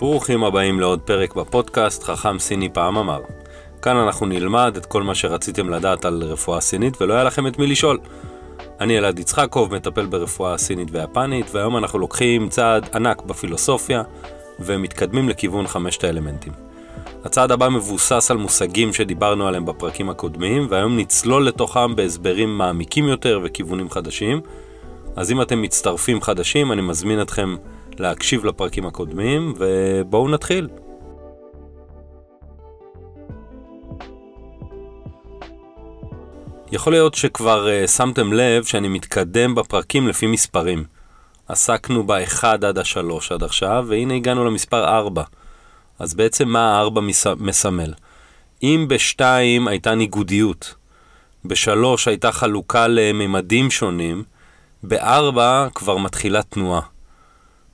ברוכים הבאים לעוד פרק בפודקאסט חכם סיני פעם אמר. כאן אנחנו נלמד את כל מה שרציתם לדעת על רפואה סינית ולא היה לכם את מי לשאול. אני אלעד יצחקוב, מטפל ברפואה סינית ויפנית, והיום אנחנו לוקחים צעד ענק בפילוסופיה ומתקדמים לכיוון חמשת האלמנטים. הצעד הבא מבוסס על מושגים שדיברנו עליהם בפרקים הקודמים, והיום נצלול לתוכם בהסברים מעמיקים יותר וכיוונים חדשים. אז אם אתם מצטרפים חדשים, אני מזמין אתכם להקשיב לפרקים הקודמים, ובואו נתחיל. יכול להיות שכבר uh, שמתם לב שאני מתקדם בפרקים לפי מספרים. עסקנו ב-1 עד ה-3 עד עכשיו, והנה הגענו למספר 4. אז בעצם מה ה-4 מסמל? אם ב-2 הייתה ניגודיות, ב-3 הייתה חלוקה לממדים שונים, ב-4 כבר מתחילה תנועה.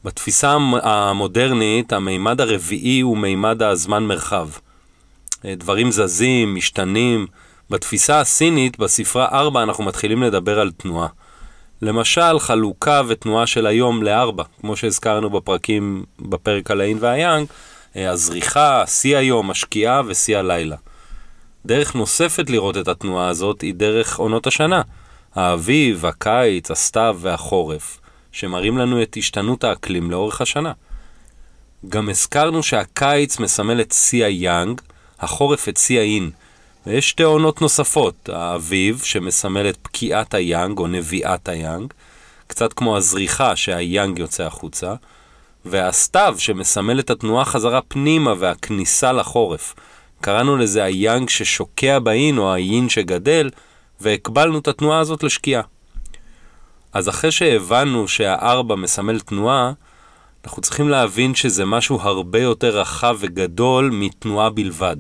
בתפיסה המודרנית, המימד הרביעי הוא מימד הזמן-מרחב. אה, דברים זזים, משתנים. בתפיסה הסינית, בספרה 4, אנחנו מתחילים לדבר על תנועה. למשל, חלוקה ותנועה של היום לארבע, כמו שהזכרנו בפרקים, בפרק על האין והיאנג, אה, הזריחה, שיא היום, השקיעה ושיא הלילה. דרך נוספת לראות את התנועה הזאת היא דרך עונות השנה. האביב, הקיץ, הסתיו והחורף. שמראים לנו את השתנות האקלים לאורך השנה. גם הזכרנו שהקיץ מסמל את שיא היאנג, החורף את שיא האין, ויש שתי עונות נוספות, האביב שמסמל את פקיעת היאנג או נביאת היאנג, קצת כמו הזריחה שהיאנג יוצא החוצה, והסתיו שמסמל את התנועה חזרה פנימה והכניסה לחורף. קראנו לזה היאנג ששוקע באין או האין שגדל, והקבלנו את התנועה הזאת לשקיעה. אז אחרי שהבנו שהארבע מסמל תנועה, אנחנו צריכים להבין שזה משהו הרבה יותר רחב וגדול מתנועה בלבד.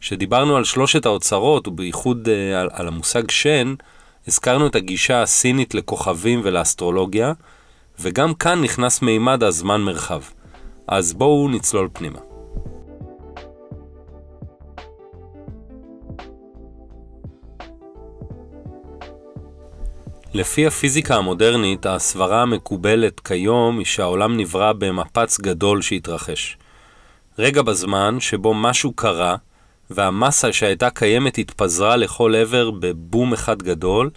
כשדיברנו על שלושת האוצרות, ובייחוד uh, על, על המושג שן, הזכרנו את הגישה הסינית לכוכבים ולאסטרולוגיה, וגם כאן נכנס מימד הזמן-מרחב. אז בואו נצלול פנימה. לפי הפיזיקה המודרנית, הסברה המקובלת כיום היא שהעולם נברא במפץ גדול שהתרחש. רגע בזמן שבו משהו קרה, והמסה שהייתה קיימת התפזרה לכל עבר בבום אחד גדול,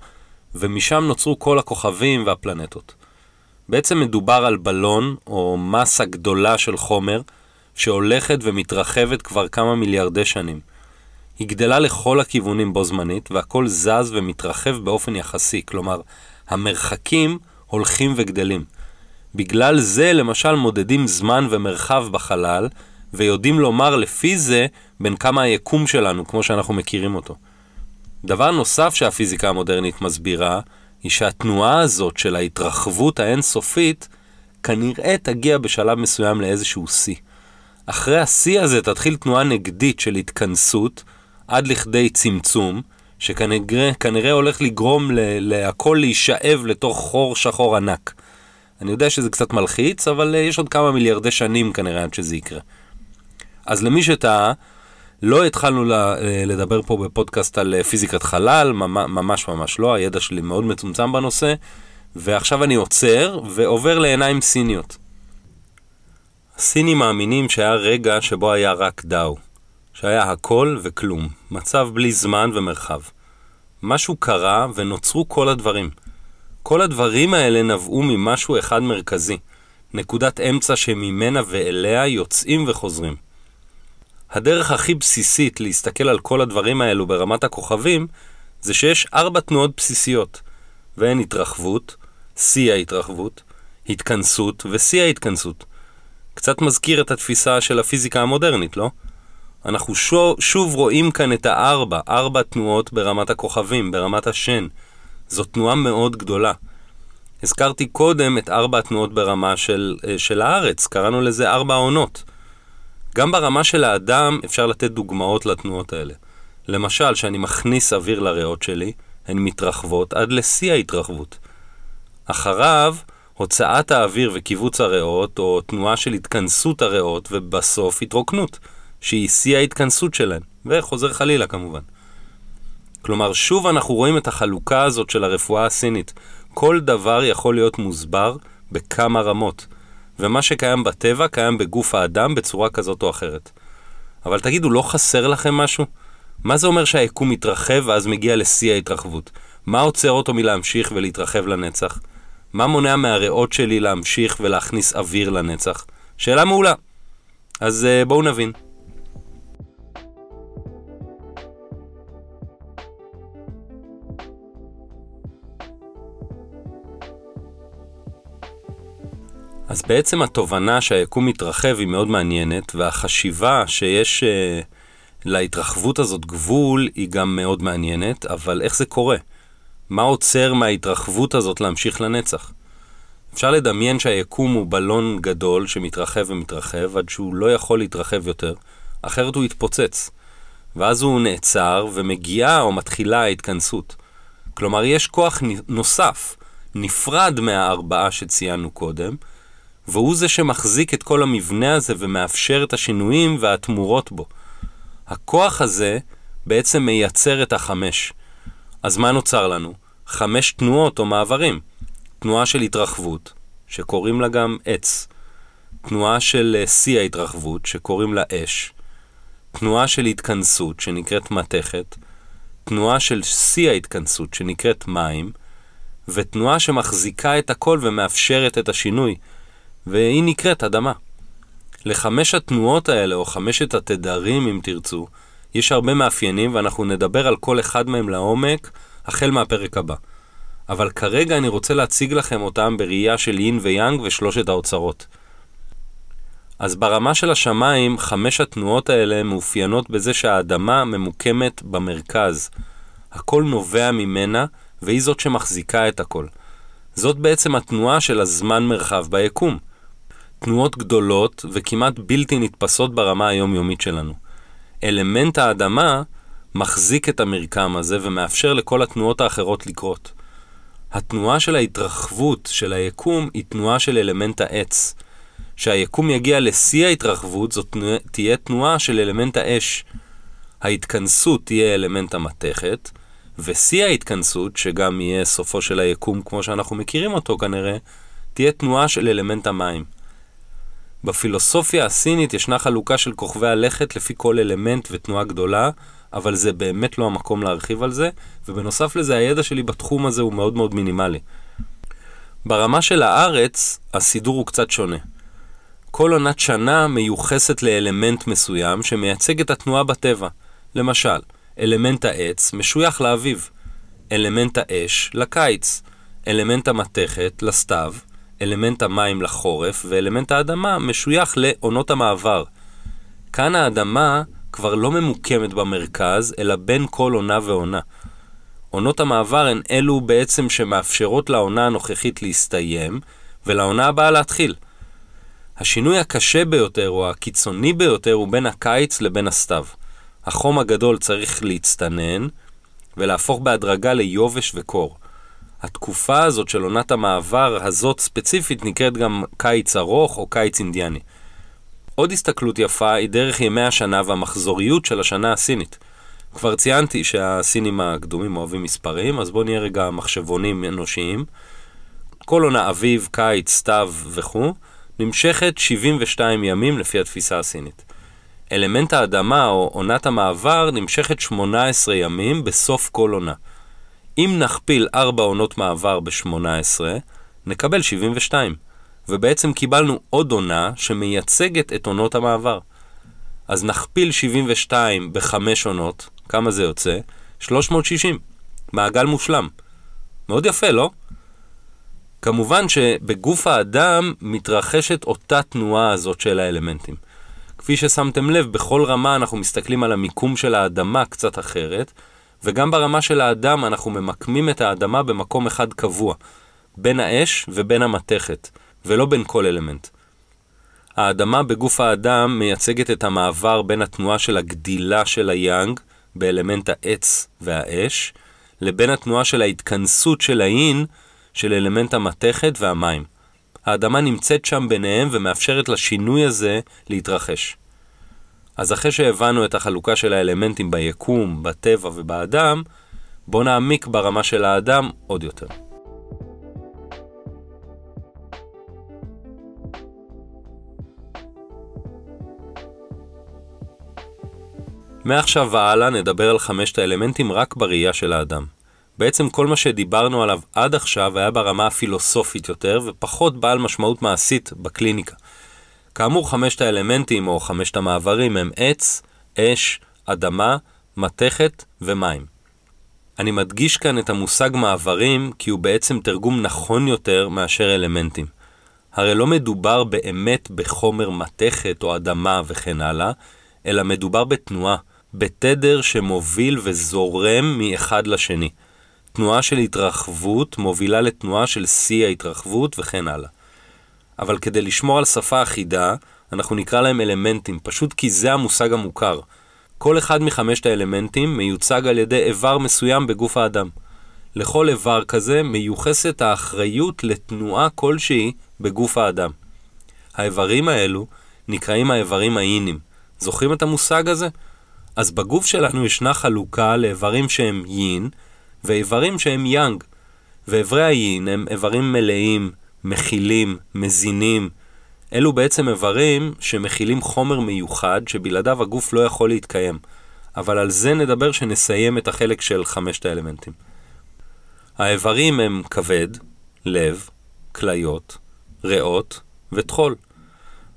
ומשם נוצרו כל הכוכבים והפלנטות. בעצם מדובר על בלון, או מסה גדולה של חומר, שהולכת ומתרחבת כבר כמה מיליארדי שנים. היא גדלה לכל הכיוונים בו זמנית, והכל זז ומתרחב באופן יחסי, כלומר, המרחקים הולכים וגדלים. בגלל זה, למשל, מודדים זמן ומרחב בחלל, ויודעים לומר לפי זה בין כמה היקום שלנו, כמו שאנחנו מכירים אותו. דבר נוסף שהפיזיקה המודרנית מסבירה, היא שהתנועה הזאת של ההתרחבות האינסופית, כנראה תגיע בשלב מסוים לאיזשהו שיא. אחרי השיא הזה תתחיל תנועה נגדית של התכנסות, עד לכדי צמצום, שכנראה הולך לגרום להכל להישאב לתוך חור שחור ענק. אני יודע שזה קצת מלחיץ, אבל אה, יש עוד כמה מיליארדי שנים כנראה עד שזה יקרה. אז למי שטעה, לא התחלנו אה, לדבר פה בפודקאסט על אה, פיזיקת חלל, ממש ממש לא, הידע שלי מאוד מצומצם בנושא, ועכשיו אני עוצר ועובר לעיניים סיניות. הסינים מאמינים שהיה רגע שבו היה רק דאו. שהיה הכל וכלום, מצב בלי זמן ומרחב. משהו קרה ונוצרו כל הדברים. כל הדברים האלה נבעו ממשהו אחד מרכזי, נקודת אמצע שממנה ואליה יוצאים וחוזרים. הדרך הכי בסיסית להסתכל על כל הדברים האלו ברמת הכוכבים, זה שיש ארבע תנועות בסיסיות, והן התרחבות, שיא ההתרחבות, התכנסות ושיא ההתכנסות. קצת מזכיר את התפיסה של הפיזיקה המודרנית, לא? אנחנו שוב, שוב רואים כאן את הארבע, ארבע תנועות ברמת הכוכבים, ברמת השן. זו תנועה מאוד גדולה. הזכרתי קודם את ארבע התנועות ברמה של, אה, של הארץ, קראנו לזה ארבע עונות. גם ברמה של האדם אפשר לתת דוגמאות לתנועות האלה. למשל, כשאני מכניס אוויר לריאות שלי, הן מתרחבות עד לשיא ההתרחבות. אחריו, הוצאת האוויר וקיבוץ הריאות, או תנועה של התכנסות הריאות, ובסוף התרוקנות. שהיא שיא ההתכנסות שלהן, וחוזר חלילה כמובן. כלומר, שוב אנחנו רואים את החלוקה הזאת של הרפואה הסינית. כל דבר יכול להיות מוסבר בכמה רמות, ומה שקיים בטבע קיים בגוף האדם בצורה כזאת או אחרת. אבל תגידו, לא חסר לכם משהו? מה זה אומר שהיקום מתרחב ואז מגיע לשיא ההתרחבות? מה עוצר אותו מלהמשיך ולהתרחב לנצח? מה מונע מהריאות שלי להמשיך ולהכניס אוויר לנצח? שאלה מעולה. אז uh, בואו נבין. אז בעצם התובנה שהיקום מתרחב היא מאוד מעניינת, והחשיבה שיש uh, להתרחבות הזאת גבול היא גם מאוד מעניינת, אבל איך זה קורה? מה עוצר מההתרחבות הזאת להמשיך לנצח? אפשר לדמיין שהיקום הוא בלון גדול שמתרחב ומתרחב עד שהוא לא יכול להתרחב יותר, אחרת הוא יתפוצץ. ואז הוא נעצר ומגיעה או מתחילה ההתכנסות. כלומר, יש כוח נוסף, נפרד מהארבעה שציינו קודם, והוא זה שמחזיק את כל המבנה הזה ומאפשר את השינויים והתמורות בו. הכוח הזה בעצם מייצר את החמש. אז מה נוצר לנו? חמש תנועות או מעברים. תנועה של התרחבות, שקוראים לה גם עץ. תנועה של אה, שיא ההתרחבות, שקוראים לה אש. תנועה של התכנסות, שנקראת מתכת. תנועה של שיא ההתכנסות, שנקראת מים. ותנועה שמחזיקה את הכל ומאפשרת את השינוי, והיא נקראת אדמה. לחמש התנועות האלה, או חמשת התדרים אם תרצו, יש הרבה מאפיינים ואנחנו נדבר על כל אחד מהם לעומק החל מהפרק הבא. אבל כרגע אני רוצה להציג לכם אותם בראייה של יין ויאנג ושלושת האוצרות. אז ברמה של השמיים, חמש התנועות האלה מאופיינות בזה שהאדמה ממוקמת במרכז. הכל נובע ממנה, והיא זאת שמחזיקה את הכל. זאת בעצם התנועה של הזמן-מרחב ביקום. תנועות גדולות וכמעט בלתי נתפסות ברמה היומיומית שלנו. אלמנט האדמה מחזיק את המרקם הזה ומאפשר לכל התנועות האחרות לקרות. התנועה של ההתרחבות של היקום היא תנועה של אלמנט העץ. כשהיקום יגיע לשיא ההתרחבות, זאת תהיה תנועה של אלמנט האש. ההתכנסות תהיה אלמנט המתכת, ושיא ההתכנסות, שגם יהיה סופו של היקום כמו שאנחנו מכירים אותו כנראה, תהיה תנועה של אלמנט המים. בפילוסופיה הסינית ישנה חלוקה של כוכבי הלכת לפי כל אלמנט ותנועה גדולה, אבל זה באמת לא המקום להרחיב על זה, ובנוסף לזה הידע שלי בתחום הזה הוא מאוד מאוד מינימלי. ברמה של הארץ, הסידור הוא קצת שונה. כל עונת שנה מיוחסת לאלמנט מסוים שמייצג את התנועה בטבע. למשל, אלמנט העץ משוייך לאביב, אלמנט האש לקיץ, אלמנט המתכת לסתיו, אלמנט המים לחורף, ואלמנט האדמה משוייך לעונות המעבר. כאן האדמה כבר לא ממוקמת במרכז, אלא בין כל עונה ועונה. עונות המעבר הן אלו בעצם שמאפשרות לעונה הנוכחית להסתיים, ולעונה הבאה להתחיל. השינוי הקשה ביותר, או הקיצוני ביותר, הוא בין הקיץ לבין הסתיו. החום הגדול צריך להצטנן, ולהפוך בהדרגה ליובש וקור. התקופה הזאת של עונת המעבר הזאת ספציפית נקראת גם קיץ ארוך או קיץ אינדיאני. עוד הסתכלות יפה היא דרך ימי השנה והמחזוריות של השנה הסינית. כבר ציינתי שהסינים הקדומים אוהבים מספרים, אז בואו נהיה רגע מחשבונים אנושיים. כל עונה אביב, קיץ, סתיו וכו', נמשכת 72 ימים לפי התפיסה הסינית. אלמנט האדמה או עונת המעבר נמשכת 18 ימים בסוף כל עונה. אם נכפיל 4 עונות מעבר ב-18, נקבל 72. ובעצם קיבלנו עוד עונה שמייצגת את עונות המעבר. אז נכפיל 72 בחמש עונות, כמה זה יוצא? 360. מעגל מושלם. מאוד יפה, לא? כמובן שבגוף האדם מתרחשת אותה תנועה הזאת של האלמנטים. כפי ששמתם לב, בכל רמה אנחנו מסתכלים על המיקום של האדמה קצת אחרת, וגם ברמה של האדם אנחנו ממקמים את האדמה במקום אחד קבוע, בין האש ובין המתכת. ולא בין כל אלמנט. האדמה בגוף האדם מייצגת את המעבר בין התנועה של הגדילה של היאנג באלמנט העץ והאש, לבין התנועה של ההתכנסות של האין של אלמנט המתכת והמים. האדמה נמצאת שם ביניהם ומאפשרת לשינוי הזה להתרחש. אז אחרי שהבנו את החלוקה של האלמנטים ביקום, בטבע ובאדם, בואו נעמיק ברמה של האדם עוד יותר. מעכשיו והלאה נדבר על חמשת האלמנטים רק בראייה של האדם. בעצם כל מה שדיברנו עליו עד עכשיו היה ברמה הפילוסופית יותר ופחות בעל משמעות מעשית בקליניקה. כאמור, חמשת האלמנטים או חמשת המעברים הם עץ, אש, אדמה, מתכת ומים. אני מדגיש כאן את המושג מעברים כי הוא בעצם תרגום נכון יותר מאשר אלמנטים. הרי לא מדובר באמת בחומר מתכת או אדמה וכן הלאה, אלא מדובר בתנועה, בתדר שמוביל וזורם מאחד לשני. תנועה של התרחבות מובילה לתנועה של שיא ההתרחבות וכן הלאה. אבל כדי לשמור על שפה אחידה, אנחנו נקרא להם אלמנטים, פשוט כי זה המושג המוכר. כל אחד מחמשת האלמנטים מיוצג על ידי איבר מסוים בגוף האדם. לכל איבר כזה מיוחסת האחריות לתנועה כלשהי בגוף האדם. האיברים האלו נקראים האיברים האינים. זוכרים את המושג הזה? אז בגוף שלנו ישנה חלוקה לאיברים שהם יין ואיברים שהם יאנג. ואיברי היין הם איברים מלאים, מכילים, מזינים. אלו בעצם איברים שמכילים חומר מיוחד שבלעדיו הגוף לא יכול להתקיים. אבל על זה נדבר שנסיים את החלק של חמשת האלמנטים. האיברים הם כבד, לב, כליות, ריאות וטחול.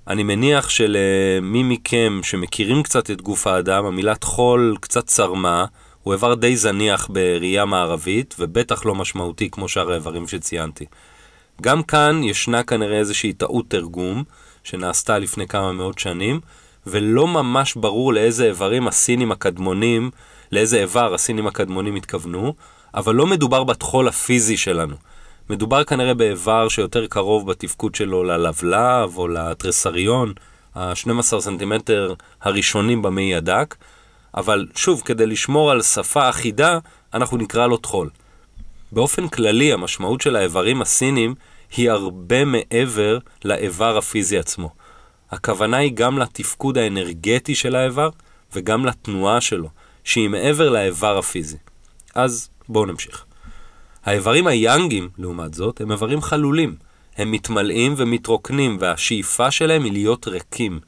אני מניח שלמי מכם שמכירים קצת את גוף האדם, המילה טחול קצת צרמה, הוא איבר די זניח בראייה מערבית, ובטח לא משמעותי כמו שאר האיברים שציינתי. גם כאן ישנה כנראה איזושהי טעות תרגום, שנעשתה לפני כמה מאות שנים, ולא ממש ברור לאיזה איברים הסינים הקדמונים, לאיזה איבר הסינים הקדמונים התכוונו, אבל לא מדובר בטחול הפיזי שלנו. מדובר כנראה באיבר שיותר קרוב בתפקוד שלו ללבלב או לתרסריון, ה-12 סנטימטר הראשונים במעי הדק, אבל שוב, כדי לשמור על שפה אחידה, אנחנו נקרא לו טחול. באופן כללי, המשמעות של האיברים הסינים היא הרבה מעבר לאיבר הפיזי עצמו. הכוונה היא גם לתפקוד האנרגטי של האיבר וגם לתנועה שלו, שהיא מעבר לאיבר הפיזי. אז בואו נמשיך. האיברים היאנגים, לעומת זאת, הם איברים חלולים. הם מתמלאים ומתרוקנים, והשאיפה שלהם היא להיות ריקים.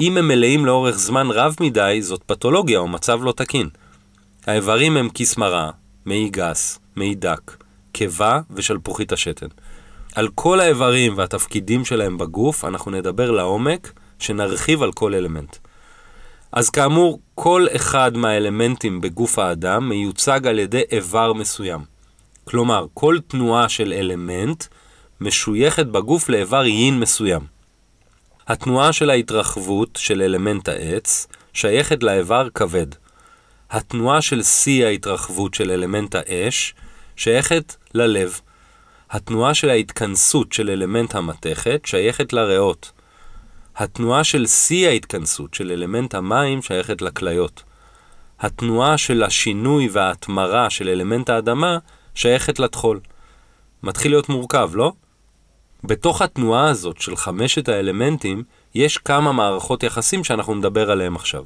אם הם מלאים לאורך זמן רב מדי, זאת פתולוגיה או מצב לא תקין. האיברים הם כיס מרה, מעי גס, מעי דק, קיבה ושלפוחית השתן. על כל האיברים והתפקידים שלהם בגוף אנחנו נדבר לעומק, שנרחיב על כל אלמנט. אז כאמור, כל אחד מהאלמנטים בגוף האדם מיוצג על ידי איבר מסוים. כלומר, כל תנועה של אלמנט משויכת בגוף לאיבר יין מסוים. התנועה של ההתרחבות של אלמנט העץ שייכת לאיבר כבד. התנועה של שיא ההתרחבות של אלמנט האש שייכת ללב. התנועה של ההתכנסות של אלמנט המתכת שייכת לריאות. התנועה של שיא ההתכנסות של אלמנט המים שייכת לכליות. התנועה של השינוי וההתמרה של אלמנט האדמה שייכת לטחול. מתחיל להיות מורכב, לא? בתוך התנועה הזאת של חמשת האלמנטים, יש כמה מערכות יחסים שאנחנו נדבר עליהם עכשיו.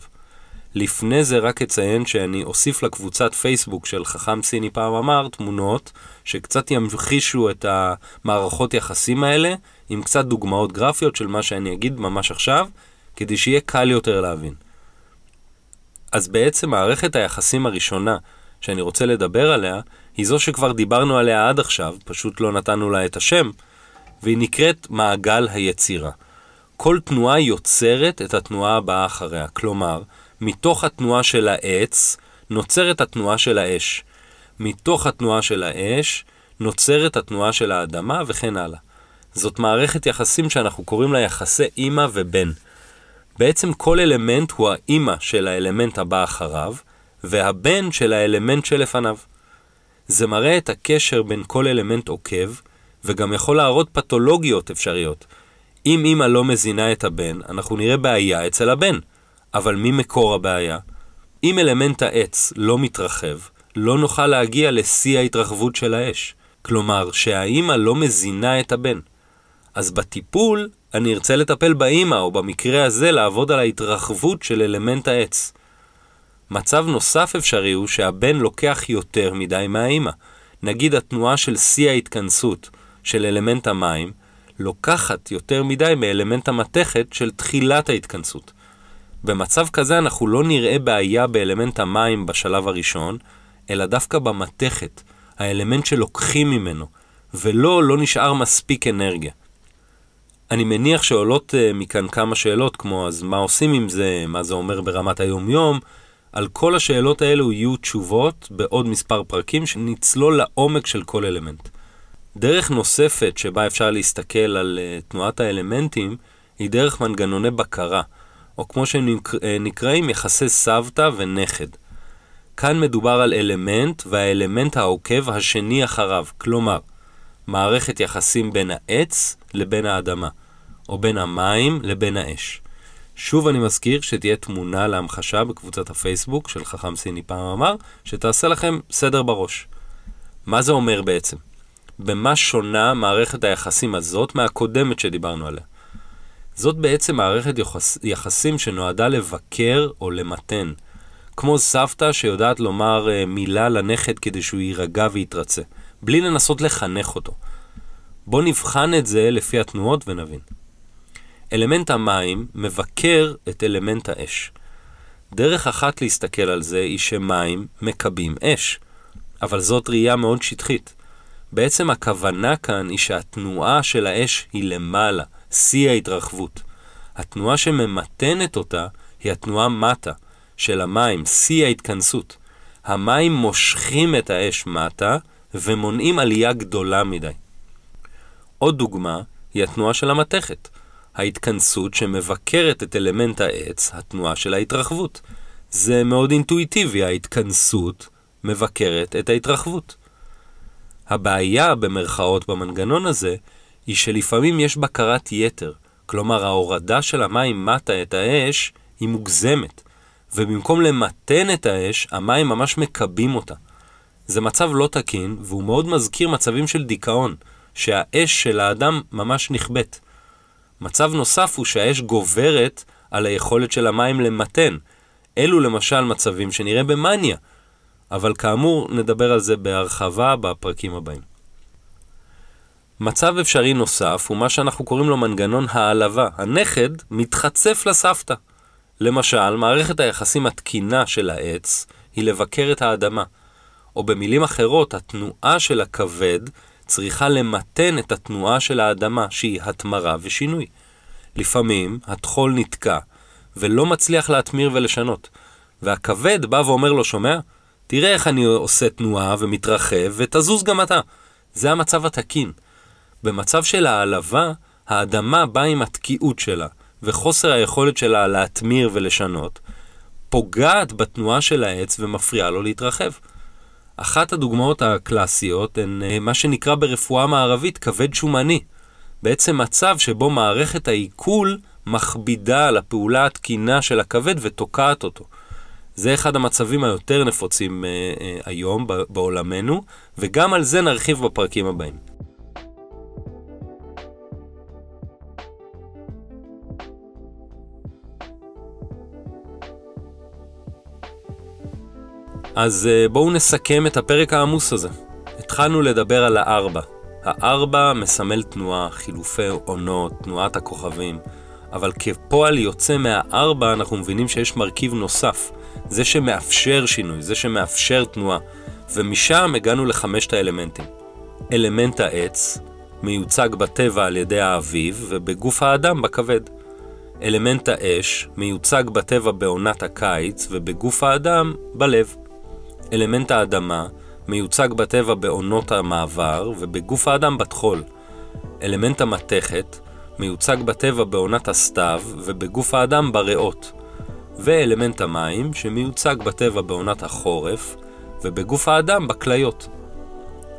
לפני זה רק אציין שאני אוסיף לקבוצת פייסבוק של חכם סיני פעם אמר תמונות שקצת ימחישו את המערכות יחסים האלה עם קצת דוגמאות גרפיות של מה שאני אגיד ממש עכשיו, כדי שיהיה קל יותר להבין. אז בעצם מערכת היחסים הראשונה שאני רוצה לדבר עליה היא זו שכבר דיברנו עליה עד עכשיו, פשוט לא נתנו לה את השם, והיא נקראת מעגל היצירה. כל תנועה יוצרת את התנועה הבאה אחריה. כלומר, מתוך התנועה של העץ נוצרת התנועה של האש. מתוך התנועה של האש נוצרת התנועה של האדמה וכן הלאה. זאת מערכת יחסים שאנחנו קוראים לה יחסי אימא ובן. בעצם כל אלמנט הוא האימא של האלמנט הבא אחריו, והבן של האלמנט שלפניו. זה מראה את הקשר בין כל אלמנט עוקב, וגם יכול להראות פתולוגיות אפשריות. אם אימא לא מזינה את הבן, אנחנו נראה בעיה אצל הבן. אבל מי מקור הבעיה? אם אלמנט העץ לא מתרחב, לא נוכל להגיע לשיא ההתרחבות של האש. כלומר, שהאימא לא מזינה את הבן. אז בטיפול, אני ארצה לטפל באימא, או במקרה הזה לעבוד על ההתרחבות של אלמנט העץ. מצב נוסף אפשרי הוא שהבן לוקח יותר מדי מהאימא. נגיד התנועה של שיא ההתכנסות של אלמנט המים לוקחת יותר מדי מאלמנט המתכת של תחילת ההתכנסות. במצב כזה אנחנו לא נראה בעיה באלמנט המים בשלב הראשון, אלא דווקא במתכת, האלמנט שלוקחים ממנו, ולא, לא נשאר מספיק אנרגיה. אני מניח שעולות uh, מכאן כמה שאלות, כמו אז מה עושים עם זה, מה זה אומר ברמת היומיום, על כל השאלות האלו יהיו תשובות בעוד מספר פרקים שנצלול לעומק של כל אלמנט. דרך נוספת שבה אפשר להסתכל על uh, תנועת האלמנטים היא דרך מנגנוני בקרה, או כמו שהם אה, יחסי סבתא ונכד. כאן מדובר על אלמנט והאלמנט העוקב השני אחריו, כלומר, מערכת יחסים בין העץ לבין האדמה, או בין המים לבין האש. שוב אני מזכיר שתהיה תמונה להמחשה בקבוצת הפייסבוק של חכם סיני פעם אמר, שתעשה לכם סדר בראש. מה זה אומר בעצם? במה שונה מערכת היחסים הזאת מהקודמת שדיברנו עליה? זאת בעצם מערכת יחס, יחסים שנועדה לבקר או למתן. כמו סבתא שיודעת לומר uh, מילה לנכד כדי שהוא יירגע ויתרצה, בלי לנסות לחנך אותו. בואו נבחן את זה לפי התנועות ונבין. אלמנט המים מבקר את אלמנט האש. דרך אחת להסתכל על זה היא שמים מקבים אש, אבל זאת ראייה מאוד שטחית. בעצם הכוונה כאן היא שהתנועה של האש היא למעלה, שיא ההתרחבות. התנועה שממתנת אותה היא התנועה מטה, של המים, שיא ההתכנסות. המים מושכים את האש מטה ומונעים עלייה גדולה מדי. עוד דוגמה היא התנועה של המתכת, ההתכנסות שמבקרת את אלמנט העץ, התנועה של ההתרחבות. זה מאוד אינטואיטיבי, ההתכנסות מבקרת את ההתרחבות. הבעיה במרכאות במנגנון הזה היא שלפעמים יש בקרת יתר, כלומר ההורדה של המים מטה את האש היא מוגזמת, ובמקום למתן את האש, המים ממש מקבים אותה. זה מצב לא תקין, והוא מאוד מזכיר מצבים של דיכאון, שהאש של האדם ממש נכבט. מצב נוסף הוא שהאש גוברת על היכולת של המים למתן. אלו למשל מצבים שנראה במאניה, אבל כאמור נדבר על זה בהרחבה בפרקים הבאים. מצב אפשרי נוסף הוא מה שאנחנו קוראים לו מנגנון העלבה. הנכד מתחצף לסבתא. למשל, מערכת היחסים התקינה של העץ היא לבקר את האדמה, או במילים אחרות, התנועה של הכבד צריכה למתן את התנועה של האדמה, שהיא התמרה ושינוי. לפעמים הטחול נתקע, ולא מצליח להתמיר ולשנות, והכבד בא ואומר לו, שומע? תראה איך אני עושה תנועה ומתרחב, ותזוז גם אתה. זה המצב התקין. במצב של העלבה, האדמה באה עם התקיעות שלה, וחוסר היכולת שלה להתמיר ולשנות, פוגעת בתנועה של העץ ומפריעה לו להתרחב. אחת הדוגמאות הקלאסיות הן אה, מה שנקרא ברפואה מערבית כבד שומני. בעצם מצב שבו מערכת העיכול מכבידה על הפעולה התקינה של הכבד ותוקעת אותו. זה אחד המצבים היותר נפוצים אה, אה, היום בעולמנו, וגם על זה נרחיב בפרקים הבאים. אז אה, בואו נסכם את הפרק העמוס הזה. התחלנו לדבר על הארבע. הארבע מסמל תנועה, חילופי עונות, תנועת הכוכבים, אבל כפועל יוצא מהארבע אנחנו מבינים שיש מרכיב נוסף, זה שמאפשר שינוי, זה שמאפשר תנועה, ומשם הגענו לחמשת האלמנטים. אלמנט העץ מיוצג בטבע על ידי האביב ובגוף האדם בכבד. אלמנט האש מיוצג בטבע בעונת הקיץ ובגוף האדם בלב. אלמנט האדמה מיוצג בטבע בעונות המעבר ובגוף האדם בטחול. אלמנט המתכת מיוצג בטבע בעונת הסתיו ובגוף האדם בריאות. ואלמנט המים שמיוצג בטבע בעונת החורף ובגוף האדם בכליות.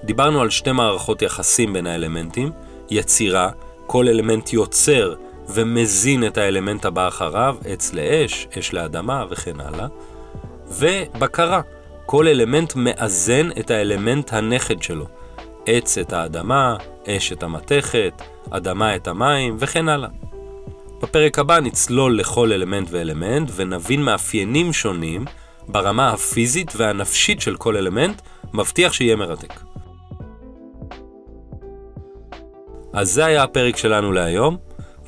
דיברנו על שתי מערכות יחסים בין האלמנטים, יצירה, כל אלמנט יוצר ומזין את האלמנט הבא אחריו, עץ לאש, אש לאדמה וכן הלאה, ובקרה, כל אלמנט מאזן את האלמנט הנכד שלו. עץ את האדמה, אש את המתכת, אדמה את המים וכן הלאה. בפרק הבא נצלול לכל אלמנט ואלמנט ונבין מאפיינים שונים ברמה הפיזית והנפשית של כל אלמנט, מבטיח שיהיה מרתק. אז זה היה הפרק שלנו להיום,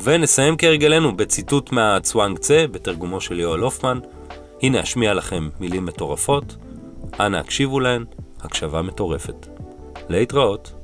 ונסיים כהרגלנו בציטוט מהצואנג צה, בתרגומו של יואל הופמן. הנה אשמיע לכם מילים מטורפות, אנא הקשיבו להן, הקשבה מטורפת. להתראות.